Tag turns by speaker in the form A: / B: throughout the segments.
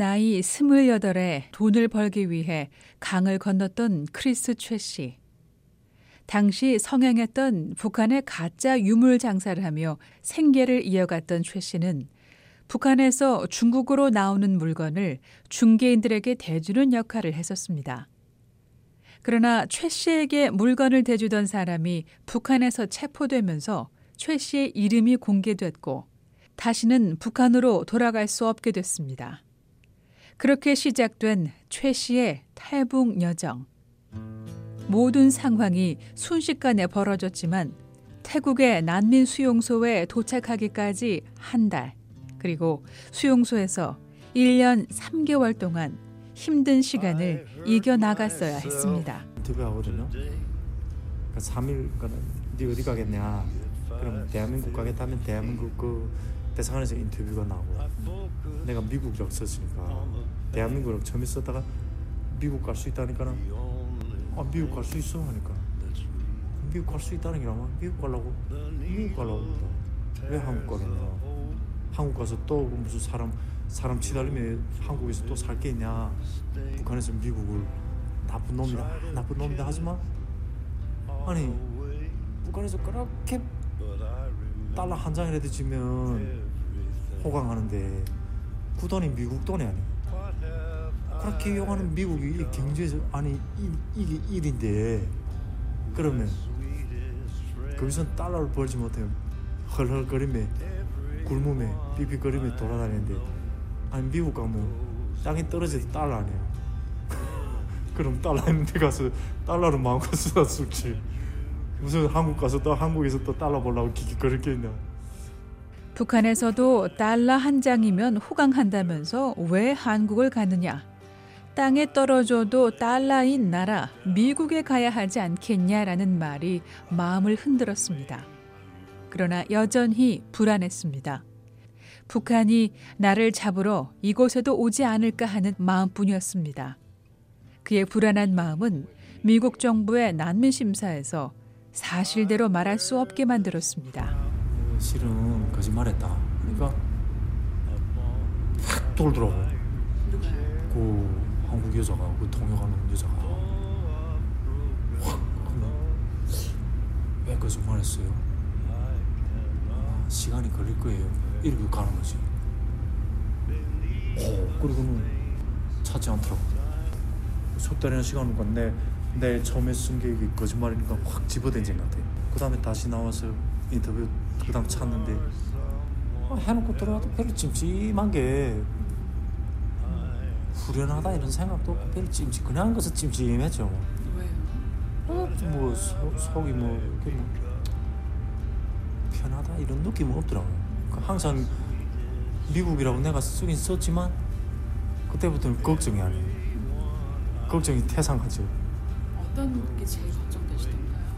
A: 나이 스물여덟에 돈을 벌기 위해 강을 건넜던 크리스 최 씨. 당시 성행했던 북한의 가짜 유물 장사를 하며 생계를 이어갔던 최 씨는 북한에서 중국으로 나오는 물건을 중개인들에게 대주는 역할을 했었습니다. 그러나 최 씨에게 물건을 대주던 사람이 북한에서 체포되면서 최 씨의 이름이 공개됐고 다시는 북한으로 돌아갈 수 없게 됐습니다. 그렇게 시작된 최 씨의 탈북 여정. 모든 상황이 순식간에 벌어졌지만 태국의 난민 수용소에 도착하기까지 한 달, 그리고 수용소에서 1년 3개월 동안 힘든 시간을 이겨나갔어야 했습니다.
B: 그러니까 3일 거는 네 어디 가겠냐. 그럼 대한민국 가겠다면 대한민국 그 대사관에서 인터뷰가 나오고 내가 미국이라고 썼으니까 대한민국을 처음 썼다가 미국 갈 수 있다니까는 아 미국 갈 수 있어 하니까. 미국 갈 수 있다는 게 아마 미국 가려고. 미국 가려고 왜 한국 가겠냐? 한국 가서 또 무슨 사람 사람 치달리며 한국에서 또 살 게 있냐? 북한에서 미국을 나쁜 놈이다. 나쁜 놈이다 하지만 아니 북한에서 그렇게 달러 한 장이라도 지면 호강하는데 그 돈이 미국 돈이 아니야 그렇게 이용하는 미국이 경제에서 아니 이, 이게 일인데 그러면 거기서 달러를 벌지 못해 헐헐거리며 굶으며 삐삐거리며 돌아다니는데 아니 미국 가면 땅이 떨어져도 달러 아니야 그럼 달러 있는 데 가서 달러로 마음껏 쓰다 쓸지 무슨 한국 가서 또 한국에서 또 달러 벌라고 기기거릴 게 있냐
A: 북한에서도 달러 한 장이면 호강한다면서 왜 한국을 가느냐? 땅에 떨어져도 달러인 나라 미국에 가야 하지 않겠냐라는 말이 마음을 흔들었습니다. 그러나 여전히 불안했습니다. 북한이 나를 잡으러 이곳에도 오지 않을까 하는 마음뿐이었습니다. 그의 불안한 마음은 미국 정부의 난민 심사에서 사실대로 말할 수 없게 만들었습니다.
B: 실은 거짓말했다. 그러니까 확 돌더라고. 그 한국 여자가 그 통역하는 여자가 확 왜 거짓말했어요? 아, 시간이 걸릴 거예요. 이렇게 가는 거지. 어, 그리고는 찾지 않더라고. 석 달이나 시간을 건데 내 처음에 쓴게 거짓말이니까 확 집어던진 것 같아. 그 다음에 다시 나와서 인터뷰 그 다음 찾는데 아, 해놓고 들어가도 별로 찜찜한 게 후련하다 이런 생각도 없고 별로 찜찜 그냥 가서 찜찜했죠.
C: 왜요?
B: 어, 뭐 속, 속이 뭐 이렇게 뭐 편하다 이런 느낌은 없더라고요. 그 항상 미국이라고 내가 쓰긴 썼지만 그때부터는 걱정이 아니에요. 걱정이 태산하죠.
C: 어떤 게 제일 걱정되시던가요?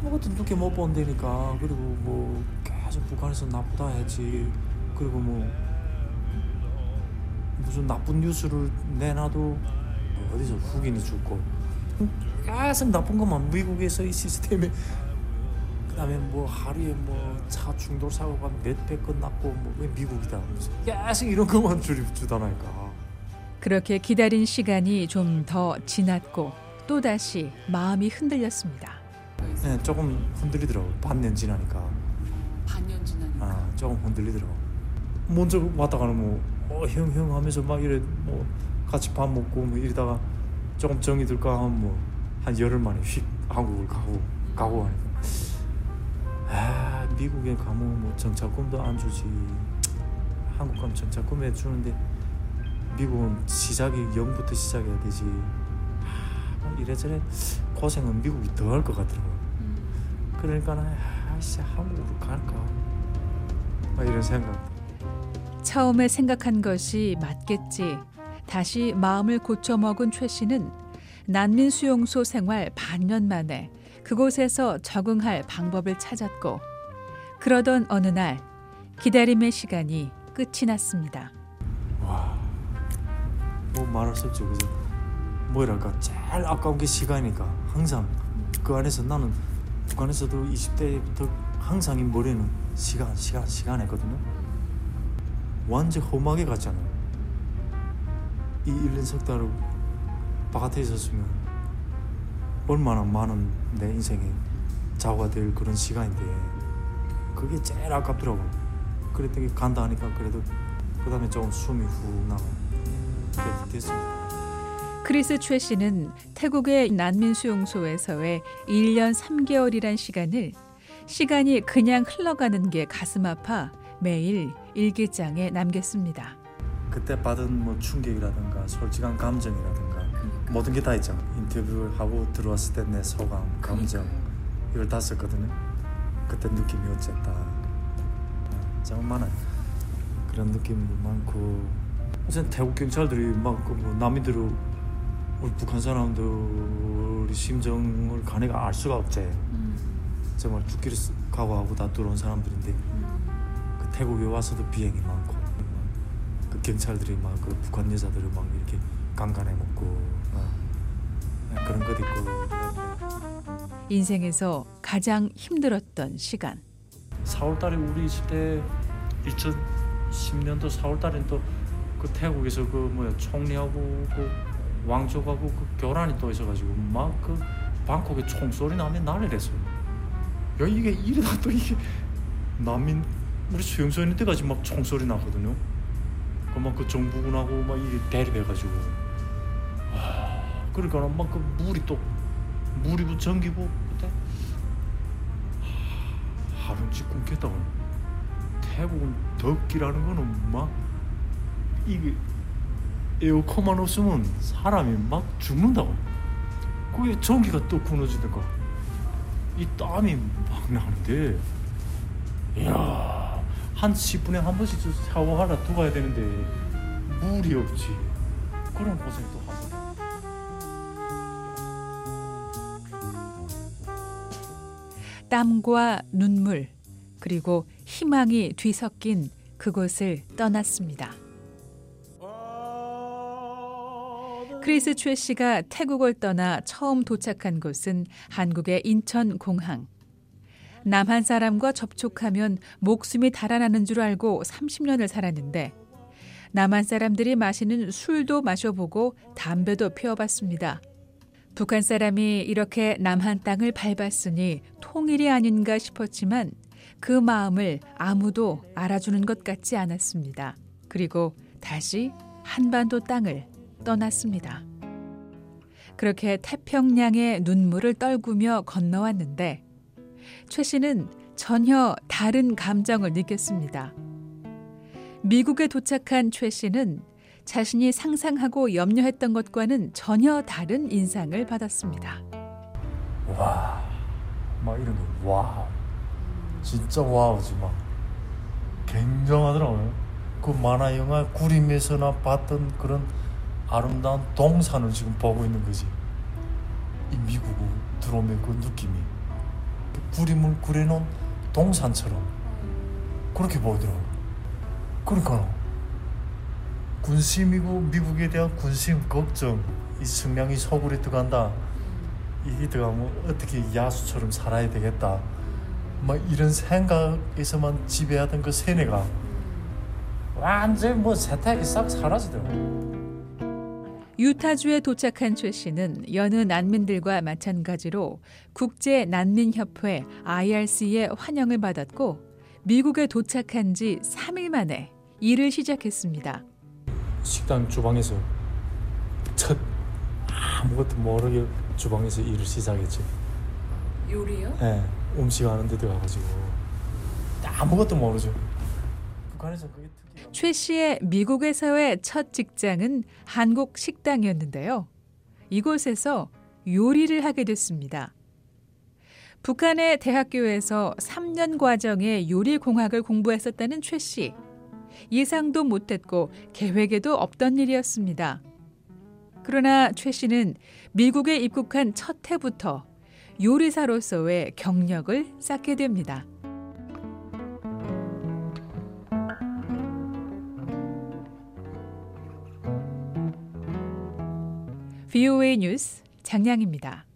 B: 아무것도 늦게 못 본다니까. 그리고 뭐 계속 북한에서 나쁘다 했지. 그리고 뭐 무슨 나쁜 뉴스를 내놔도 어디서 흑인이 죽고. 계속 나쁜 것만 미국에서 이 시스템에. 그다음에 뭐 하루에 뭐차 충돌 사고가 몇백 건 났고 뭐 왜 미국이다. 계속 이런 것만 줄 주다니까.
A: 그렇게 기다린 시간이 좀 더 지났고 또다시 마음이 흔들렸습니다.
B: 네, 조금 흔들리더라고. 반년 지나니까.
C: 반년 지나니까?
B: 아 조금 흔들리더라고. 먼저 왔다 가는 뭐형 형 하면서 막 이래 뭐 같이 밥 먹고 뭐 이러다가 조금 정이 들까 하면 뭐 한 열흘 만에 휙 한국을 가고 가고 하니까. 아 미국에 가면 뭐 정착금도 안 주지. 한국 가면 정착금 해 주는데 미국은 시작이 0부터 시작해야 되지. 아, 이래저래 고생은 미국이 더 할 것 같더라고
C: 음.
B: 그러니까 아씨 한국으로 갈까 막 이런 생각
A: 처음에 생각한 것이 맞겠지. 다시 마음을 고쳐먹은 최 씨는 난민 수용소 생활 반년 만에 그곳에서 적응할 방법을 찾았고 그러던 어느 날 기다림의 시간이 끝이 났습니다.
B: 뭐 말할 수 없죠 그죠 뭐랄까? 제일 아까운 게 시간이니까. 항상 그 안에서 나는 북한에서도 20대부터 항상 이 머리는 시간 시간 시간 했거든요. 완전 험하게 갔잖아요. 이 1년 석 달을 바깥에 있었으면 얼마나 많은 내 인생에 좌우가 될 그런 시간인데 그게 제일 아깝더라고. 그랬던 게 간다 하니까 그래도 그 다음에 조금 숨이 훅 나고 그렇게 됐습니다
A: 크리스 최 씨는 태국의 난민 수용소에서의 1년 3개월이란 시간을 시간이 그냥 흘러가는 게 가슴 아파 매일 일기장에 남겼습니다.
B: 그때 받은 뭐 충격이라든가 솔직한 감정이라든가
C: 그러니까.
B: 모든 게 다 있잖아. 인터뷰하고 들어왔을 때 내 소감 감정 이걸 다 썼거든요. 그때 느낌이 어쨌다. 어, 정말 많아요. 그런 느낌도 많고. 우선 태국 경찰들이 막뭐 난민들을 우리 북한 사람들이 심정을 간에가 알 수가 없지
C: 음,
B: 정말 죽기를 쓰- 각오하고 다 들어온 사람들인데
C: 음.
B: 그 태국에 와서도 비행이 많고 그 경찰들이 막 그 북한 여자들을 막 이렇게 강간해 먹고 어. 그런 것도 있고
A: 인생에서 가장 힘들었던 시간.
B: 4월달에 우리 있을 때 2010년도 4월달엔 또 그 태국에서 그 뭐야 총리하고 그 왕족하고 그 교란이 또 있어가지고 막 그 방콕에 총소리 나면 난리랬어요. 야 이게 이러다 또 이게 난민 우리 수용소에 때까지 막 총소리 나거든요. 그막 그 정부군하고 막 이게 대립해가지고 아 그러니까 막 그 물이 또 물이 그 전기고 그때 하루씩 끊겠다고 태국은 덥기라는 거는 막 이게 에어컨만 없으면 사람이 막 죽는다고. 그게 전기가 또 끊어지니까 이 땀이 막 나는데. 이야 한 10분에 한 번씩 저 샤워하러 들어가야 되는데 물이 없지. 그런 고생 또 하고.
A: 땀과 눈물 그리고 희망이 뒤섞인 그곳을 떠났습니다. 크리스 최 씨가 태국을 떠나 처음 도착한 곳은 한국의 인천 공항. 남한 사람과 접촉하면 목숨이 달아나는 줄 알고 30년을 살았는데 남한 사람들이 마시는 술도 마셔보고 담배도 피워봤습니다. 북한 사람이 이렇게 남한 땅을 밟았으니 통일이 아닌가 싶었지만 그 마음을 아무도 알아주는 것 같지 않았습니다. 그리고 다시 한반도 땅을 떠났습니다. 그렇게 태평양에 눈물을 떨구며 건너왔는데 최 씨는 전혀 다른 감정을 느꼈습니다. 미국에 도착한 최 씨는 자신이 상상하고 염려했던 것과는 전혀 다른 인상을 받았습니다.
B: 와, 막 이런 거, wow. 진짜 wow지, 막. 굉장하더라고요. 그 만화 영화 그림에서나 봤던 그런 아름다운 동산을 지금 보고 있는 거지. 이 미국 들어오면 그 느낌이. 그 구림을 그려놓은 동산처럼 그렇게 보이더라고요. 그러니까 군심이고 미국에 대한 군심, 걱정, 이 성량이 속으로 들어간다. 이게 들어가면 어떻게 야수처럼 살아야 되겠다. 막 이런 생각에서만 지배하던 그 세뇌가 완전 뭐 세탁이 싹 사라지더라고.
A: 유타주에 도착한 최 씨는 여느 난민들과 마찬가지로 국제 난민협회 IRC의 환영을 받았고 미국에 도착한 지 3일 만에 일을 시작했습니다.
B: 식당 주방에서 첫 아무것도 모르게 주방에서 일을 시작했지.
C: 요리요?
B: 예, 음식 하는 데 들어가가지고 아무것도 모르죠. 북한에서 그게.
A: 최 씨의 미국에서의 첫 직장은 한국 식당이었는데요. 이곳에서 요리를 하게 됐습니다. 북한의 대학교에서 3년 과정의 요리 공학을 공부했었다는 최 씨. 예상도 못했고 계획에도 없던 일이었습니다. 그러나 최 씨는 미국에 입국한 첫 해부터 요리사로서의 경력을 쌓게 됩니다. VOA 뉴스 장량입니다.